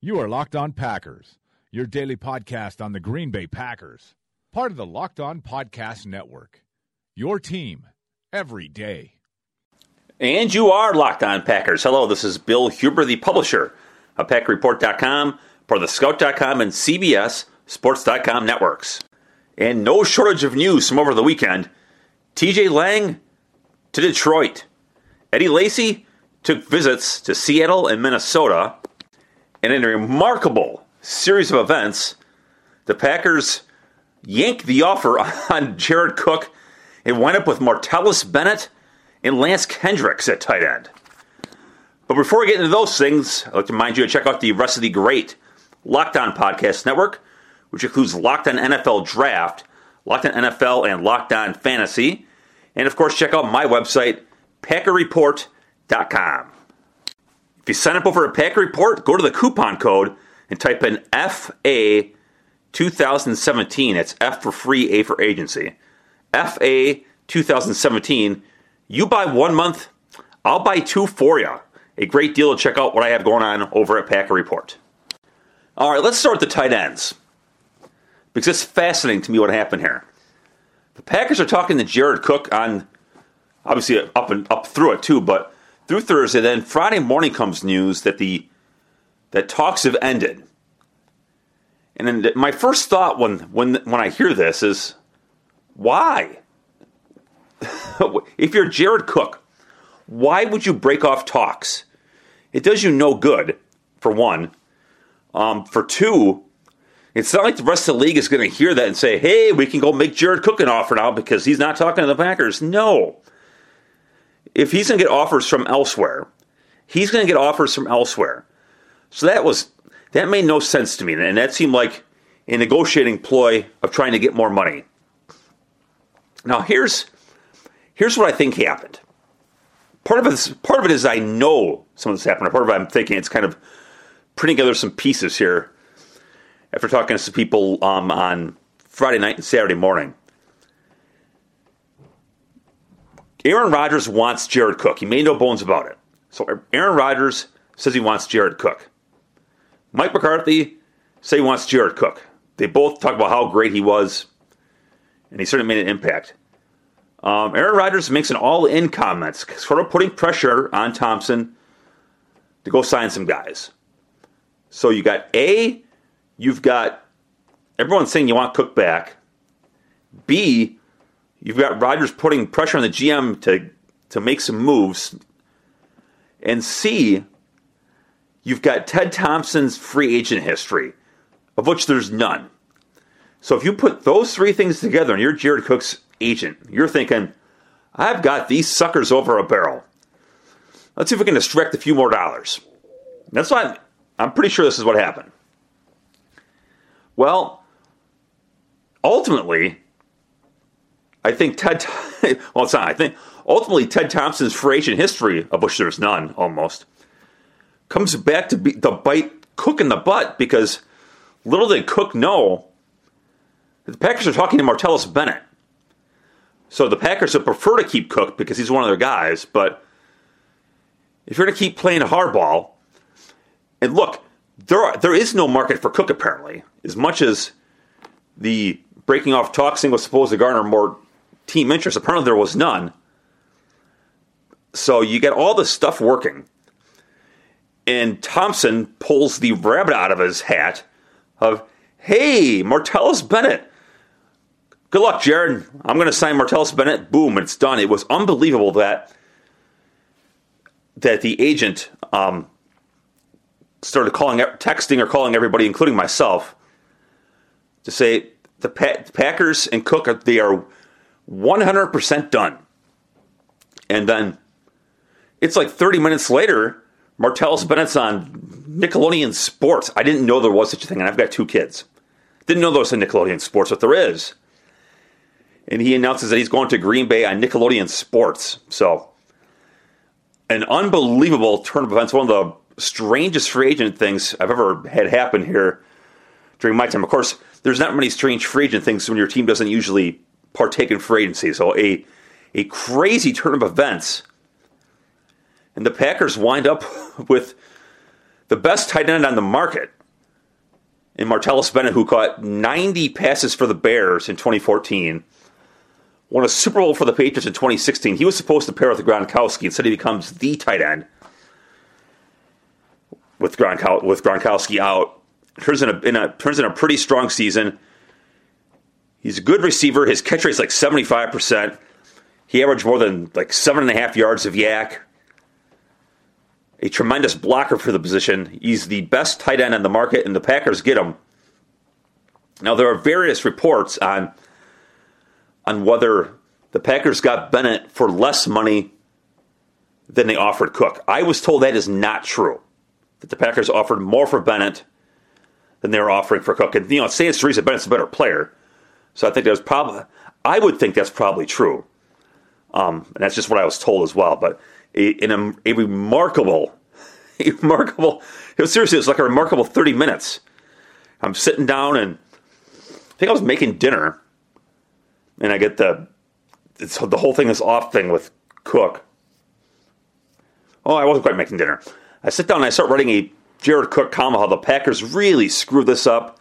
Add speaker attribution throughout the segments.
Speaker 1: You are Locked On Packers, your daily podcast on the Green Bay Packers. Part of the Locked On Podcast Network. Your team every day.
Speaker 2: And you are Locked On Packers. Hello, this is Bill Huber, the publisher of PackerReport.com, part of the Scout.com and CBS Sports.com networks. And no shortage of news from over the weekend. TJ Lang to Detroit. Eddie Lacy took visits to Seattle and Minnesota. And in a remarkable series of events, the Packers yanked the offer on Jared Cook and wind up with Martellus Bennett and Lance Kendricks at tight end. But before we get into those things, I'd like to remind you to check out the rest of the great Locked On Podcast Network, which includes Locked On NFL Draft, Locked On NFL, and Locked On Fantasy. And of course, check out my website, PackerReport.com. If you sign up over at Packer Report, go to the coupon code and type in FA 2017. It's F for free, A for agency. FA 2017. You buy one month, I'll buy two for you. A great deal to check out what I have going on over at Packer Report. All right, let's start with the tight ends because it's fascinating to me what happened here. The Packers are talking to Jared Cook on, obviously up and up through it too, but through Thursday. Then Friday morning comes news that the that talks have ended. And then my first thought when when when I hear this is, why? if you're Jared Cook, why would you break off talks? It does you no good, for one. Um, for two, it's not like the rest of the league is going to hear that and say, hey, we can go make Jared Cook an offer now because he's not talking to the Packers. No. If he's going to get offers from elsewhere, he's going to get offers from elsewhere. So that was that made no sense to me, and that seemed like a negotiating ploy of trying to get more money. Now here's here's what I think happened. Part of it, part of it is I know some of this happened. Part of it I'm thinking it's kind of putting together some pieces here after talking to some people um, on Friday night and Saturday morning. Aaron Rodgers wants Jared Cook. He made no bones about it. So Aaron Rodgers says he wants Jared Cook. Mike McCarthy says he wants Jared Cook. They both talk about how great he was, and he certainly made an impact. Um, Aaron Rodgers makes an all-in comment, sort of putting pressure on Thompson to go sign some guys. So you got A, you've got everyone saying you want Cook back. B, you've got Rodgers putting pressure on the GM to to make some moves. And C, you've got Ted Thompson's free agent history, of which there's none. So if you put those three things together and you're Jared Cook's agent, you're thinking, I've got these suckers over a barrel. Let's see if we can extract a few more dollars. That's why I'm, I'm pretty sure this is what happened. Well, ultimately, I think Ted. Well, it's not. I think ultimately Ted Thompson's free agent history, of which there's none, almost, comes back to, be, to bite Cook in the butt because little did Cook know the Packers are talking to Martellus Bennett. So the Packers would prefer to keep Cook because he's one of their guys. But if you're going to keep playing hardball, and look, there are, there is no market for Cook apparently. As much as the breaking off talks and was supposed to garner more team interest. Apparently, there was none. So you get all this stuff working. And Thompson pulls the rabbit out of his hat of, hey, Martellus Bennett. Good luck, Jared. I'm going to sign Martellus Bennett. Boom, it's done. It was unbelievable that that the agent um, started calling, texting or calling everybody, including myself, to say the Packers and Cook they are 100% done. And then it's like 30 minutes later, Martellus Bennett's on Nickelodeon Sports. I didn't know there was such a thing, and I've got two kids. Didn't know there was a Nickelodeon Sports, but there is. And he announces that he's going to Green Bay on Nickelodeon Sports. So, an unbelievable turn of events. One of the strangest free agent things I've ever had happen here during my time. Of course, there's not many strange free agent things when your team doesn't usually partake in free agency. So, a, a crazy turn of events and the Packers wind up with the best tight end on the market in Martellus Bennett, who caught 90 passes for the Bears in 2014, won a Super Bowl for the Patriots in 2016. He was supposed to pair with Gronkowski. Instead, he becomes the tight end with, Gronkow- with Gronkowski out. Turns in, a, in a, turns in a pretty strong season. He's a good receiver. His catch rate is like 75%. He averaged more than like seven and a half yards of YAC a tremendous blocker for the position. He's the best tight end on the market, and the Packers get him. Now there are various reports on on whether the Packers got Bennett for less money than they offered Cook. I was told that is not true. That the Packers offered more for Bennett than they were offering for Cook. And you know, say it's Teresa Bennett's a better player. So I think was probably I would think that's probably true. Um, and that's just what I was told as well. But in a, a remarkable, a remarkable, it was seriously, it was like a remarkable 30 minutes. I'm sitting down and I think I was making dinner and I get the, the whole thing is off thing with Cook. Oh, I wasn't quite making dinner. I sit down and I start writing a Jared Cook column how the Packers really screwed this up,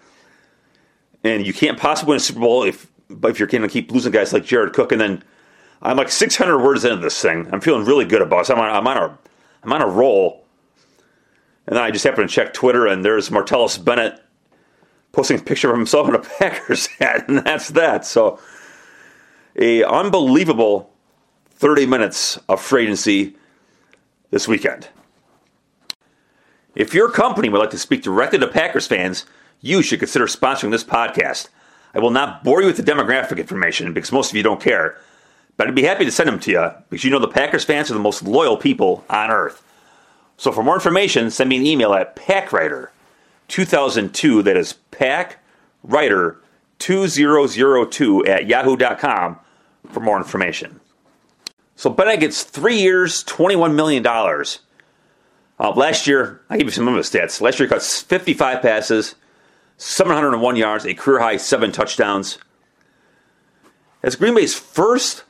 Speaker 2: and you can't possibly win a Super Bowl if if you're going to keep losing guys like Jared Cook. And then I'm like 600 words into this thing. I'm feeling really good about it. I'm on, I'm on a I'm on a roll. And then I just happen to check Twitter, and there's Martellus Bennett posting a picture of himself in a Packers hat, and that's that. So, a unbelievable 30 minutes of free this weekend. If your company would like to speak directly to Packers fans, you should consider sponsoring this podcast. I will not bore you with the demographic information because most of you don't care. But I'd be happy to send them to you because you know the Packers fans are the most loyal people on earth. So for more information, send me an email at packwriter2002. That is packwriter2002 at yahoo.com for more information. So Bennett gets three years, $21 million. Uh, last year, I give you some of the stats. Last year, he caught 55 passes, 701 yards, a career high seven touchdowns. As Green Bay's first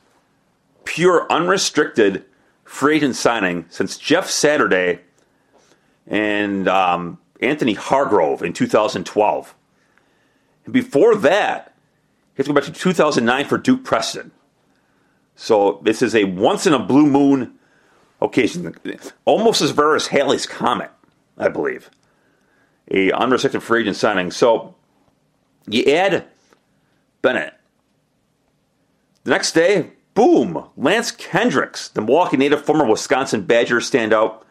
Speaker 2: pure unrestricted free agent signing since Jeff Saturday and um, Anthony Hargrove in 2012. And before that, you have to go back to 2009 for Duke Preston. So this is a once in a blue moon occasion, almost as rare as Halley's Comet, I believe. A unrestricted free agent signing. So you add Bennett. The next day, Boom! Lance Kendricks, the Milwaukee native, former Wisconsin Badger standout,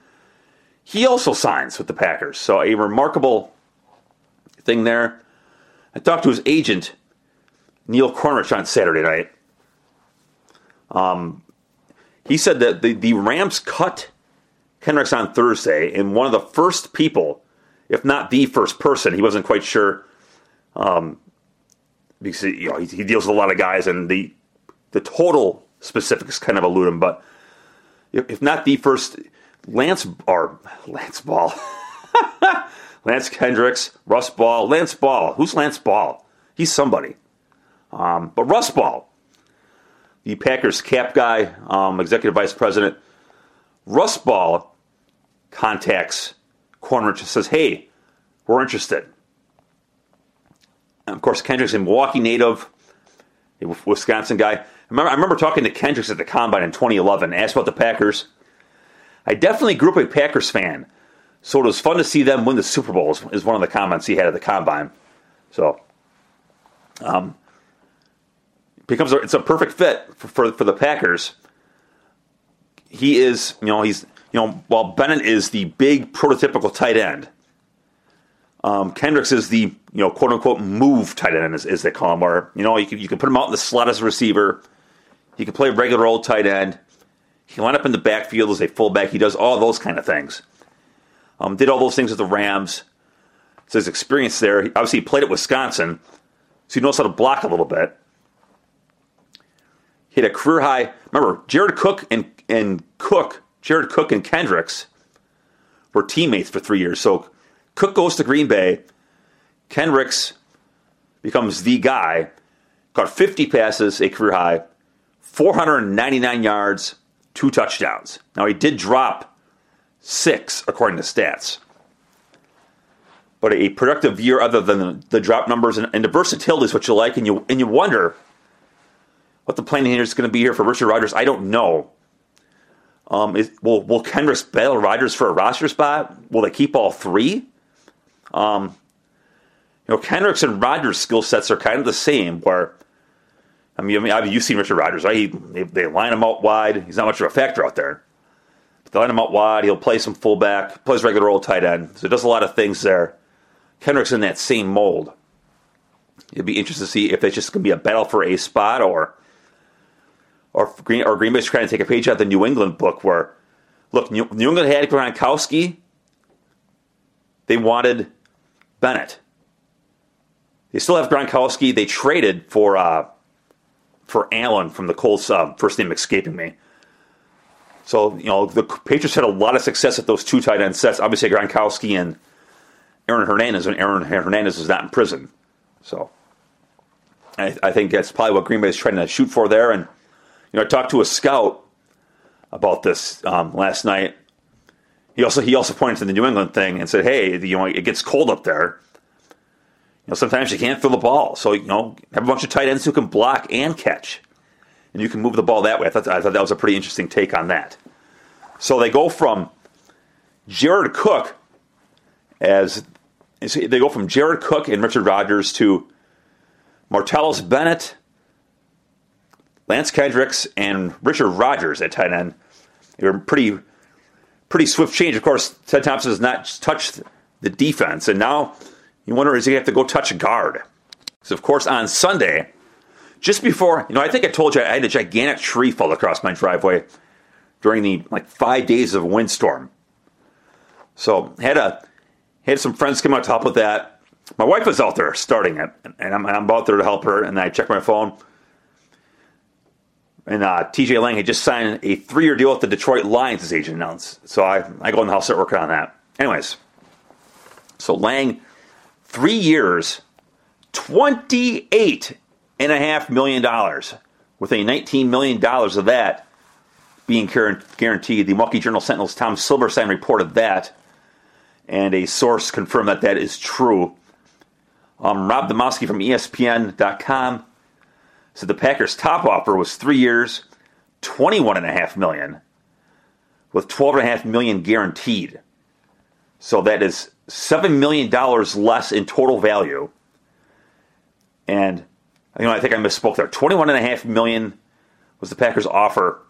Speaker 2: he also signs with the Packers. So a remarkable thing there. I talked to his agent, Neil Cornrich, on Saturday night. Um, he said that the, the Rams cut Kendricks on Thursday, and one of the first people, if not the first person, he wasn't quite sure, um, because you know he, he deals with a lot of guys, and the the total specifics kind of elude him, but if not the first, Lance or Lance Ball, Lance Kendricks, Russ Ball, Lance Ball. Who's Lance Ball? He's somebody. Um, but Russ Ball, the Packers cap guy, um, executive vice president, Russ Ball contacts Cornrich says, "Hey, we're interested." And of course, Kendricks a Milwaukee native a Wisconsin guy. I remember, I remember talking to Kendricks at the combine in 2011, asked about the Packers. I definitely grew up a Packers fan, so it was fun to see them win the Super Bowl. Is, is one of the comments he had at the combine. So, um, becomes a, it's a perfect fit for, for, for the Packers. He is, you know, he's you know, while Bennett is the big prototypical tight end, um, Kendricks is the you know quote unquote move tight end as, as they call him, where you know you can you can put him out in the slot as a receiver, he can play regular old tight end, he can line up in the backfield as a fullback. He does all those kind of things. Um, did all those things with the Rams. So his experience there. Obviously, he played at Wisconsin, so he knows how to block a little bit. He had a career high. Remember, Jared Cook and and Cook, Jared Cook and Kendricks were teammates for three years. So Cook goes to Green Bay. Kendricks becomes the guy. Caught 50 passes, a career high, 499 yards, two touchdowns. Now he did drop six according to stats, but a productive year other than the, drop numbers and, and, the versatility is what you like, and you and you wonder what the plan here is going to be here for Richard Rodgers. I don't know. Um, is, will will Kendricks battle Rodgers for a roster spot? Will they keep all three? Um, you know, Kendricks and Rodgers' skill sets are kind of the same. Where I mean, I mean, you've seen Richard Rodgers, right? He, they, they, line him out wide. He's not much of a factor out there. But they line him out wide. He'll play some fullback, plays regular old tight end. So does a lot of things there. Kendricks in that same mold. It'd be interesting to see if it's just going to be a battle for a spot, or or Green or Green trying to take a page out of the New England book, where look, New, New England had Gronkowski. They wanted Bennett. They still have Gronkowski. They traded for uh, for Allen from the Colts. Uh, first name escaping me. So you know the Patriots had a lot of success at those two tight end sets. Obviously Gronkowski and Aaron Hernandez, and Aaron Hernandez is not in prison. So I, I think that's probably what Green Bay is trying to shoot for there. And you know, I talked to a scout about this um, last night he also he also pointed to the New England thing and said, "Hey, you know, it gets cold up there. You know, sometimes you can't throw the ball, so you know, have a bunch of tight ends who can block and catch, and you can move the ball that way." I thought I thought that was a pretty interesting take on that. So they go from Jared Cook as they go from Jared Cook and Richard Rodgers to Martellus Bennett, Lance Kendricks, and Richard Rodgers at tight end. They were pretty pretty swift change. Of course, Ted Thompson has not touched the defense, and now you wonder is he going to have to go touch a guard? So, of course, on Sunday, just before you know, I think I told you I had a gigantic tree fall across my driveway during the like five days of windstorm. So had a had some friends come out to help with that. My wife was out there starting it, and I'm, I'm there to help her. And I checked my phone and uh, TJ Lang had just signed a three year deal with the Detroit Lions, his agent announced. So I, I go in the house, start working on that. Anyways, so Lang, three years, $28.5 million, with a $19 million of that being guaranteed. The Milwaukee Journal Sentinel's Tom Silverstein reported that, and a source confirmed that that is true. Um, Rob Demovsky from ESPN.com so the Packers' top offer was three years, 21.5 million, with 12.5 million guaranteed. So that is seven million dollars less in total value. And you know, I think I misspoke there. 21.5 million was the Packers' offer,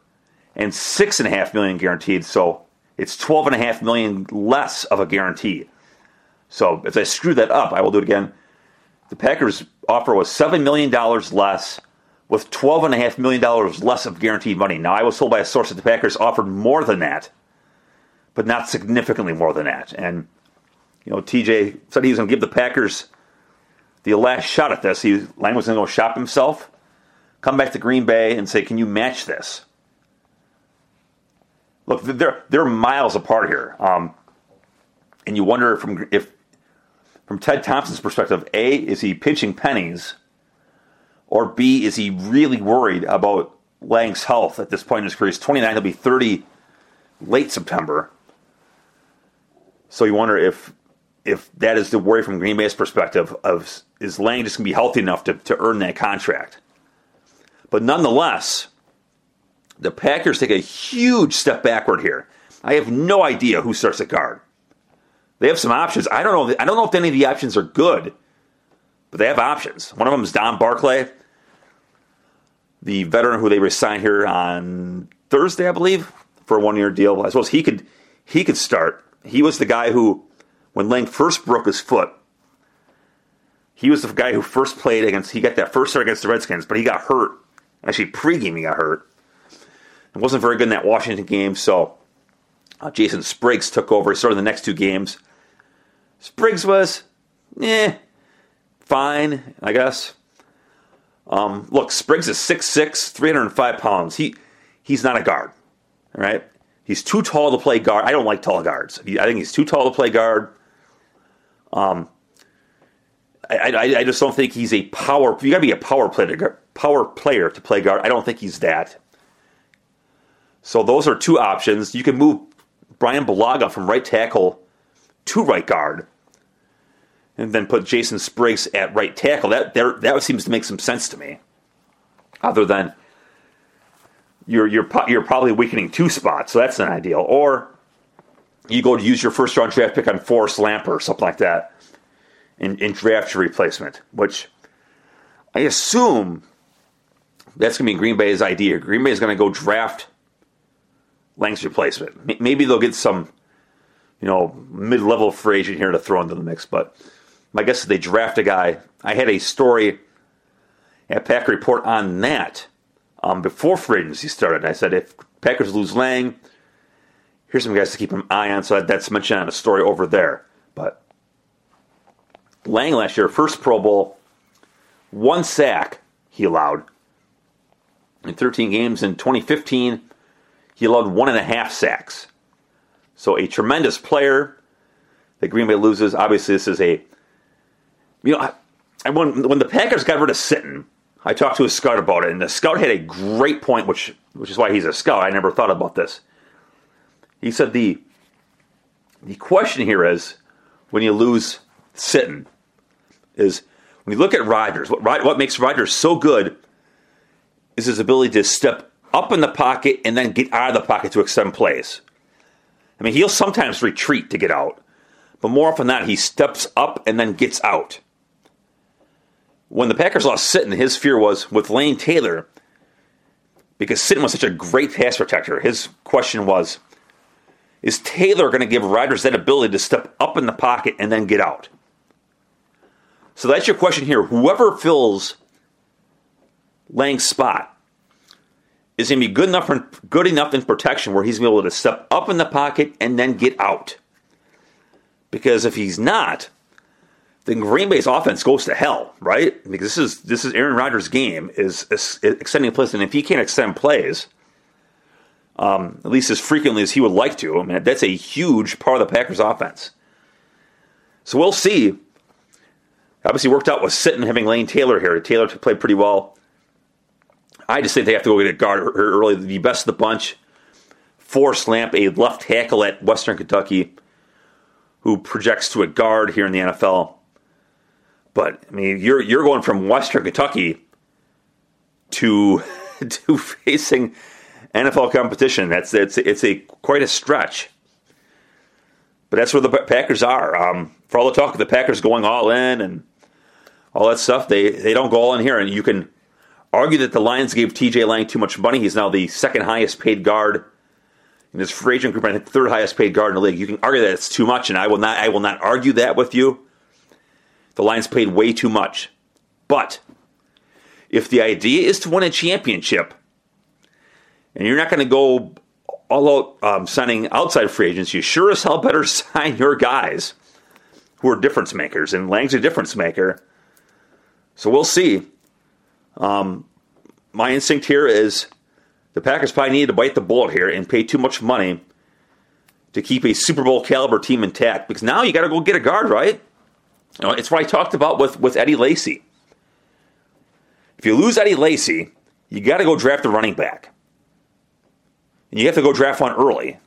Speaker 2: and 6.5 million guaranteed. So it's 12.5 million less of a guarantee. So if I screw that up, I will do it again. The Packers' offer was $7 million less with $12.5 million less of guaranteed money. Now, I was told by a source that the Packers offered more than that, but not significantly more than that. And, you know, TJ said he was going to give the Packers the last shot at this. He, Lang was going to go shop himself, come back to Green Bay, and say, Can you match this? Look, they're, they're miles apart here. Um, and you wonder from if, from Ted Thompson's perspective, A, is he pinching pennies? Or B, is he really worried about Lang's health at this point in his career? He's 29, he'll be 30 late September. So you wonder if if that is the worry from Green Bay's perspective of is Lang just to be healthy enough to, to earn that contract? But nonetheless, the Packers take a huge step backward here. I have no idea who starts at guard. They have some options. I don't know. I don't know if any of the options are good, but they have options. One of them is Don Barclay, the veteran who they resigned here on Thursday, I believe, for a one-year deal. I suppose he could he could start. He was the guy who, when Lang first broke his foot, he was the guy who first played against. He got that first start against the Redskins, but he got hurt. Actually, pregame he got hurt. It wasn't very good in that Washington game, so uh, Jason Spriggs took over. He started the next two games. Spriggs was, eh, fine, I guess. Um, look, Spriggs is 6'6", 305 pounds. He he's not a guard, right? He's too tall to play guard. I don't like tall guards. I think he's too tall to play guard. Um, I, I, I just don't think he's a power. You got to be a power player, power player to play guard. I don't think he's that. So those are two options. You can move Brian Bulaga from right tackle to right guard, and then put Jason Spriggs at right tackle. That there, that seems to make some sense to me. Other than you're you're you're probably weakening two spots, so that's an ideal. Or you go to use your first round draft pick on Forrest Lamp or something like that, in, in draft your replacement, which I assume that's going to be Green Bay's idea. Green Bay is going to go draft Lang's replacement. Maybe they'll get some, you know, mid-level free agent here to throw into the mix. But my guess is they draft a guy. I had a story at Packer Report on that um, before free agency started. I said if Packers lose Lang, here's some guys to keep an eye on. So that's mentioned on a story over there. But Lang last year, first Pro Bowl, one sack he allowed in 13 games in 2015 he allowed one and a half sacks. So a tremendous player that Green Bay loses. Obviously, this is a you know I, when when the Packers got rid of Sitton, I talked to a scout about it, and the scout had a great point, which which is why he's a scout. I never thought about this. He said the the question here is when you lose Sitton is when you look at Rodgers. What what makes Rodgers so good is his ability to step up in the pocket and then get out of the pocket to extend plays. I mean, he'll sometimes retreat to get out, but more often than not, he steps up and then gets out. When the Packers lost Sitton, his fear was with Lane Taylor, because Sitton was such a great pass protector, his question was, is Taylor going to give Rodgers that ability to step up in the pocket and then get out? So that's your question here. Whoever fills Lang's spot, is going to be good enough for, good enough in protection where he's going to be able to step up in the pocket and then get out. Because if he's not, then Green Bay's offense goes to hell, right? Because this is this is Aaron Rodgers' game is, is extending plays, and if he can't extend plays, um, at least as frequently as he would like to, I mean that's a huge part of the Packers' offense. So we'll see. Obviously, worked out with Sitton having Lane Taylor here. Taylor played pretty well I just think they have to go get a guard early. The best of the bunch. Forrest Lamp, a left tackle at Western Kentucky, who projects to a guard here in the NFL. But I mean, you're you're going from Western Kentucky to to facing NFL competition. That's it's it's a quite a stretch. But that's where the Packers are. Um, for all the talk of the Packers going all in and all that stuff, they they don't go all in here, and you can argue that the Lions gave TJ Lang too much money. He's now the second highest paid guard in this free agent group, I think third highest paid guard in the league. You can argue that it's too much, and I will not I will not argue that with you. The Lions paid way too much. But if the idea is to win a championship, and you're not going to go all out um, signing outside free agents, you sure as hell better sign your guys who are difference makers, and Lang's a difference maker. So we'll see. Um, my instinct here is the Packers probably needed to bite the bullet here and pay too much money to keep a Super Bowl caliber team intact because now you got to go get a guard, right? You know, it's what I talked about with, with Eddie Lacy. If you lose Eddie Lacy, you got to go draft a running back. And you have to go draft one early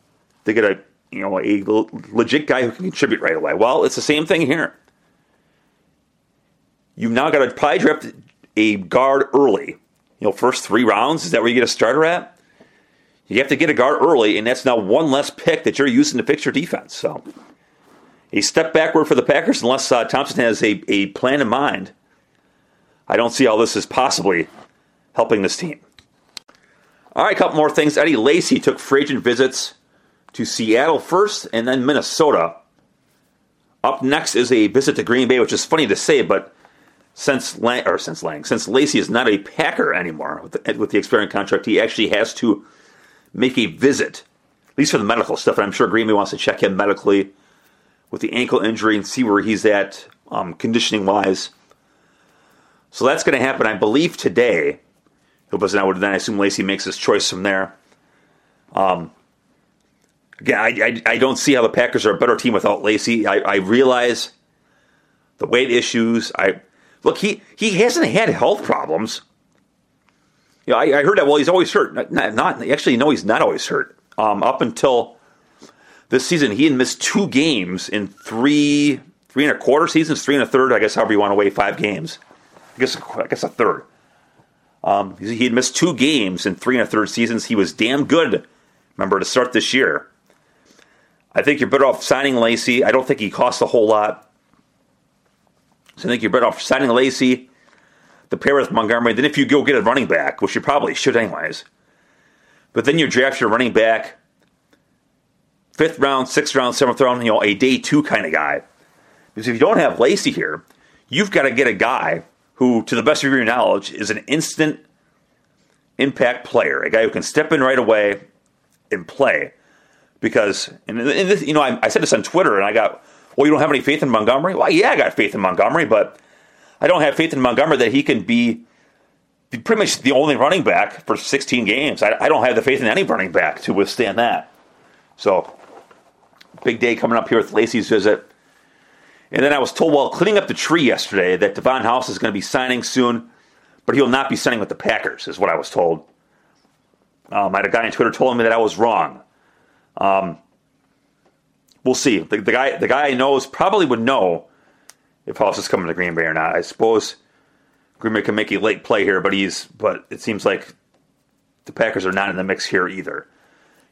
Speaker 2: to get a you know a legit guy who can contribute right away. Well, it's the same thing here. You've now got to probably draft a guard early You know, first three rounds, is that where you get a starter at? You have to get a guard early, and that's now one less pick that you're using to fix your defense. So, a step backward for the Packers unless uh, Thompson has a, a plan in mind. I don't see how this is possibly helping this team. All right, a couple more things. Eddie Lacy took free agent visits to Seattle first and then Minnesota. Up next is a visit to Green Bay, which is funny to say, but since Lang, or since Lang, since Lacy is not a Packer anymore with the, with the expiring contract, he actually has to make a visit, at least for the medical stuff. And I'm sure Green Bay wants to check him medically with the ankle injury and see where he's at um, conditioning wise. So that's going to happen, I believe, today. He'll then I assume Lacy makes his choice from there. Um, again, I, I, I, don't see how the Packers are a better team without Lacy. I, I realize the weight issues. I look he he hasn't had health problems. You know, I, I heard that. Well, he's always hurt. Not, not actually. No, he's not always hurt. Um, up until this season, he had missed two games in three three and a quarter seasons, three and a third. I guess however you want to weigh five games. I guess I guess a third. Um, he had missed two games in three and a third seasons. He was damn good. Remember to start this year. I think you're better off signing Lacy. I don't think he costs a whole lot. So I think you're better off signing Lacy, the pair with Montgomery. Then if you go get a running back, which you probably should anyways, but then you draft your running back, fifth round, sixth round, seventh round, you know, a day two kind of guy. Because if you don't have Lacy here, you've got to get a guy who, to the best of your knowledge, is an instant impact player, a guy who can step in right away and play. Because, and, this, you know, I, I, said this on Twitter, and I got, well, you don't have any faith in Montgomery? Well, yeah, I got faith in Montgomery, but I don't have faith in Montgomery that he can be pretty much the only running back for 16 games. I, I don't have the faith in any running back to withstand that. So, big day coming up here with Lacy's visit. And then I was told while cleaning up the tree yesterday that Davon House is going to be signing soon, but he'll not be signing with the Packers, is what I was told. Um, I had a guy on Twitter told me that I was wrong. Um, we'll see. The, the, guy, the guy I knows probably would know if House is coming to Green Bay or not. I suppose Green Bay can make a late play here, but he's. But it seems like the Packers are not in the mix here either.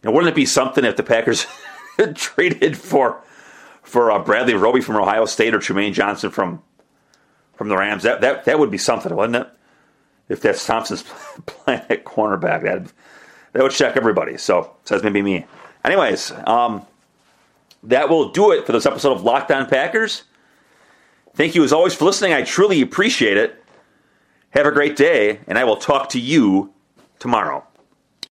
Speaker 2: You know, wouldn't it be something if the Packers traded for for uh, Bradley Roby from Ohio State or Trumaine Johnson from from the Rams. That that that would be something, wouldn't it? If that's Thompson's playing at cornerback, that that would shock everybody. So says maybe me. Anyways, um, that will do it for this episode of Locked On Packers. Thank you as always for listening. I truly appreciate it. Have a great day, and I will talk to you tomorrow.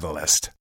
Speaker 3: catalyst.